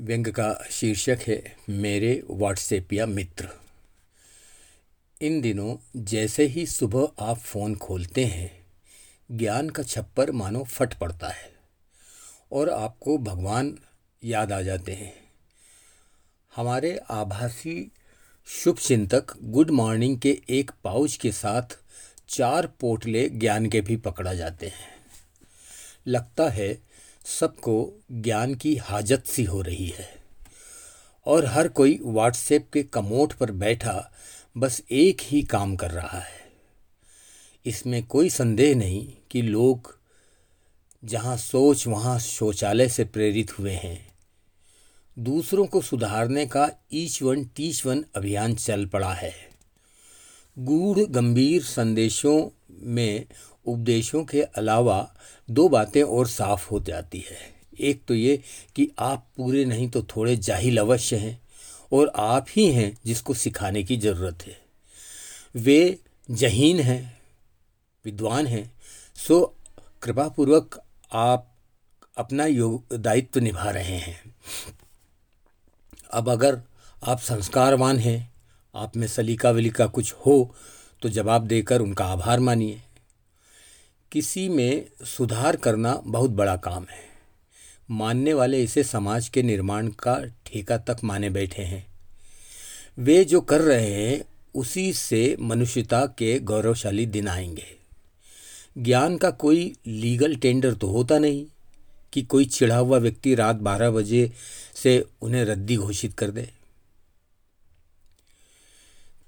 व्यंग का शीर्षक है, मेरे व्हाट्सएपिया मित्र। इन दिनों जैसे ही सुबह आप फ़ोन खोलते हैं, ज्ञान का छप्पर मानो फट पड़ता है और आपको भगवान याद आ जाते हैं। हमारे आभासी शुभ चिंतक गुड मॉर्निंग के एक पाउच के साथ चार पोटले ज्ञान के भी पकड़ा जाते हैं। लगता है सबको ज्ञान की हाजत सी हो रही है। और हर कोई व्हाट्सएप के कमोट पर बैठा बस एक ही काम कर रहा है। इसमें कोई संदेह नहीं कि लोग जहाँ सोच वहाँ शौचालय से प्रेरित हुए हैं। दूसरों को सुधारने का ईच वन टीच वन अभियान चल पड़ा है। गूढ़ गंभीर संदेशों में उपदेशों के अलावा दो बातें और साफ़ हो जाती है। एक तो ये कि आप पूरे नहीं तो थोड़े जाहिल अवश्य हैं और आप ही हैं जिसको सिखाने की ज़रूरत है। वे जहीन हैं, विद्वान हैं, सो कृपापूर्वक आप अपना योग दायित्व निभा रहे हैं। अब अगर आप संस्कारवान हैं, आप में सलीका वलीका कुछ हो तो जवाब देकर उनका आभार मानिए। किसी में सुधार करना बहुत बड़ा काम है। मानने वाले इसे समाज के निर्माण का ठेका तक माने बैठे हैं। वे जो कर रहे हैं, उसी से मनुष्यता के गौरवशाली दिन आएँगे। ज्ञान का कोई लीगल टेंडर तो होता नहीं कि कोई चिढ़ा हुआ व्यक्ति रात बारह बजे से उन्हें रद्दी घोषित कर दे।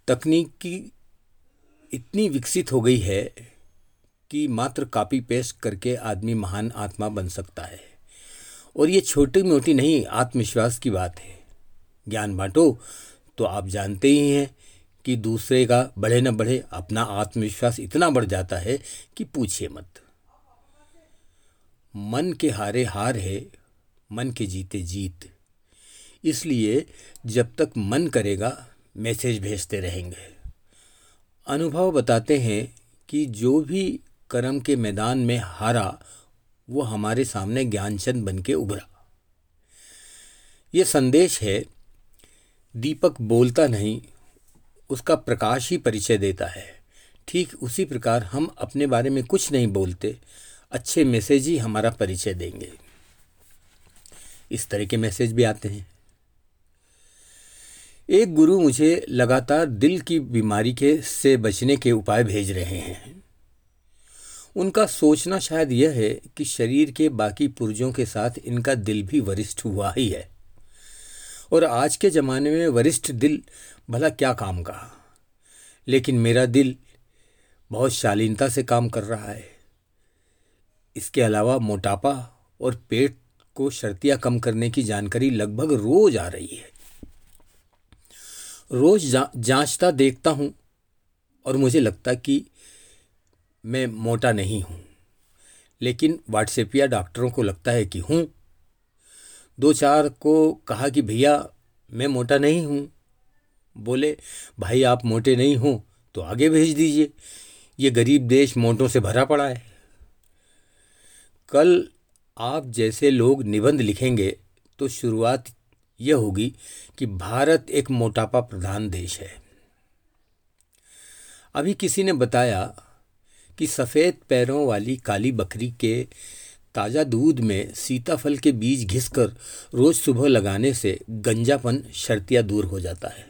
तकनीकी इतनी विकसित हो गई है कि मात्र कॉपी पेस्ट करके आदमी महान आत्मा बन सकता है। और ये छोटी मोटी नहीं, आत्मविश्वास की बात है। ज्ञान बांटो तो आप जानते ही हैं कि दूसरे का बढ़े न बढ़े अपना आत्मविश्वास इतना बढ़ जाता है कि पूछिए मत। मन के हारे हार है, मन के जीते जीत। इसलिए जब तक मन करेगा, मैसेज भेजते रहेंगे। अनुभव बताते हैं कि जो भी कर्म के मैदान में हारा, वो हमारे सामने ज्ञानचंद बन के उभरा। ये संदेश है, दीपक बोलता नहीं, उसका प्रकाश ही परिचय देता है। ठीक उसी प्रकार हम अपने बारे में कुछ नहीं बोलते, अच्छे मैसेज ही हमारा परिचय देंगे। इस तरह के मैसेज भी आते हैं। एक गुरु मुझे लगातार दिल की बीमारी के से बचने के उपाय भेज रहे हैं। उनका सोचना शायद यह है कि शरीर के बाकी पुर्जों के साथ इनका दिल भी वरिष्ठ हुआ ही है। और आज के ज़माने में वरिष्ठ दिल भला क्या काम का? लेकिन मेरा दिल बहुत शालीनता से काम कर रहा है। इसके अलावा मोटापा और पेट को शर्तियाँ कम करने की जानकारी लगभग रोज आ रही है। रोज जा, जांचता देखता हूँ और मुझे लगता कि मैं मोटा नहीं हूँ। लेकिन व्हाट्सएपिया डॉक्टरों को लगता है कि हूँ। दो चार को कहा कि भैया, मैं मोटा नहीं हूँ। बोले, भाई आप मोटे नहीं हो तो आगे भेज दीजिए। ये गरीब देश मोटों से भरा पड़ा है। कल आप जैसे लोग निबंध लिखेंगे तो शुरुआत यह होगी कि भारत एक मोटापा प्रधान देश है। अभी किसी ने बताया कि सफ़ेद पैरों वाली काली बकरी के ताज़ा दूध में सीताफल के बीज घिसकर रोज़ सुबह लगाने से गंजापन, शर्तिया दूर हो जाता है।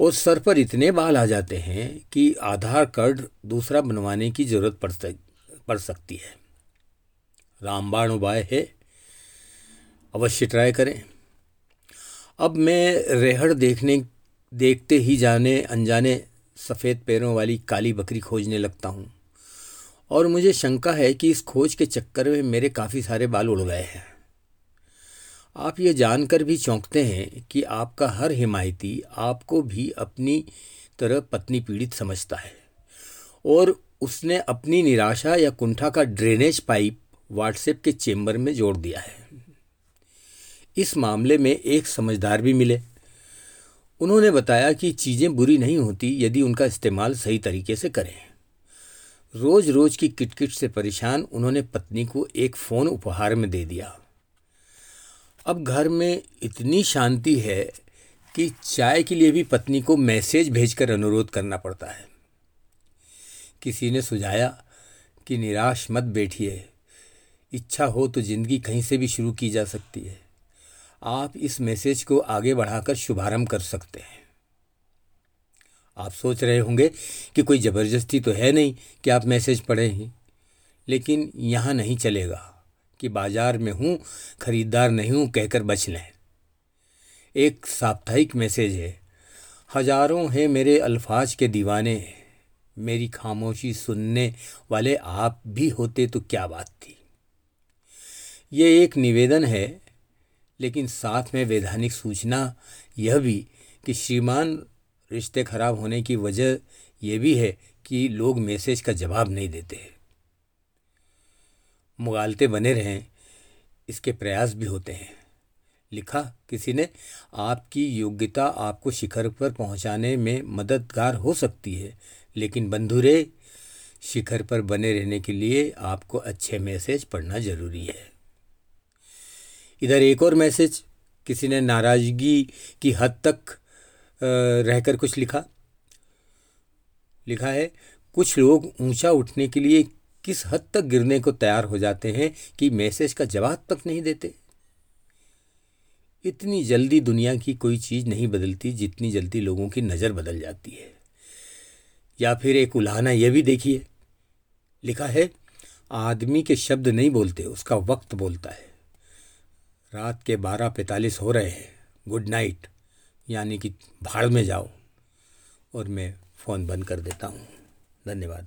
और सर पर इतने बाल आ जाते हैं कि आधार कार्ड दूसरा बनवाने की ज़रूरत पड़ पड़ सकती है। रामबाण उपाय है। अवश्य ट्राई करें। अब मैं रेहड़ देखने, देखते ही जाने, अनजाने सफ़ेद पैरों वाली काली बकरी खोजने लगता हूँ। और मुझे शंका है कि इस खोज के चक्कर में मेरे काफ़ी सारे बाल उड़ गए हैं। आप ये जानकर भी चौंकते हैं कि आपका हर हिमायती आपको भी अपनी तरह पत्नी पीड़ित समझता है और उसने अपनी निराशा या कुंठा का ड्रेनेज पाइप व्हाट्सएप के चेम्बर में जोड़ दिया है। इस मामले में एक समझदार भी मिले। उन्होंने बताया कि चीज़ें बुरी नहीं होती यदि उनका इस्तेमाल सही तरीके से करें। रोज रोज की किटकिट से परेशान उन्होंने पत्नी को एक फ़ोन उपहार में दे दिया। अब घर में इतनी शांति है कि चाय के लिए भी पत्नी को मैसेज भेजकर अनुरोध करना पड़ता है। किसी ने सुझाया कि, निराश मत बैठिए। इच्छा हो तो ज़िंदगी कहीं से भी शुरू की जा सकती है। आप इस मैसेज को आगे बढ़ाकर शुभारंभ कर सकते हैं। आप सोच रहे होंगे कि कोई ज़बरदस्ती तो है नहीं कि आप मैसेज पढ़ें लेकिन यहाँ नहीं चलेगा कि बाज़ार में हूँ खरीदार नहीं हूँ, कहकर बच लें। एक साप्ताहिक मैसेज है, हज़ारों हैं मेरे अल्फाज के दीवाने मेरी खामोशी सुनने वाले आप भी होते तो क्या बात थी? ये एक निवेदन है, लेकिन साथ में वैधानिक सूचना यह भी कि श्रीमान रिश्ते खराब होने की वजह यह भी है कि लोग मैसेज का जवाब नहीं देते हैं। मुगालते बने रहें, इसके प्रयास भी होते हैं। लिखा, किसी ने, आपकी योग्यता आपको शिखर पर पहुँचाने में मददगार हो सकती है, लेकिन बंधुरे, शिखर पर बने रहने के लिए आपको अच्छे मैसेज पढ़ना ज़रूरी है। इधर एक और मैसेज, किसी ने नाराज़गी की हद तक रहकर कुछ लिखा। लिखा है, कुछ लोग ऊँचा उठने के लिए किस हद तक गिरने को तैयार हो जाते हैं कि मैसेज का जवाब तक नहीं देते? इतनी जल्दी दुनिया की कोई चीज़ नहीं बदलती जितनी जल्दी लोगों की नज़र बदल जाती है। या फिर एक उलाहना यह भी देखिए। लिखा है, आदमी के शब्द नहीं बोलते, उसका वक्त बोलता है। रात के बारह पैंतालीस हो रहे हैं। Good night. यानी कि भाड़ में जाओ और मैं फ़ोन बंद कर देता हूँ। धन्यवाद।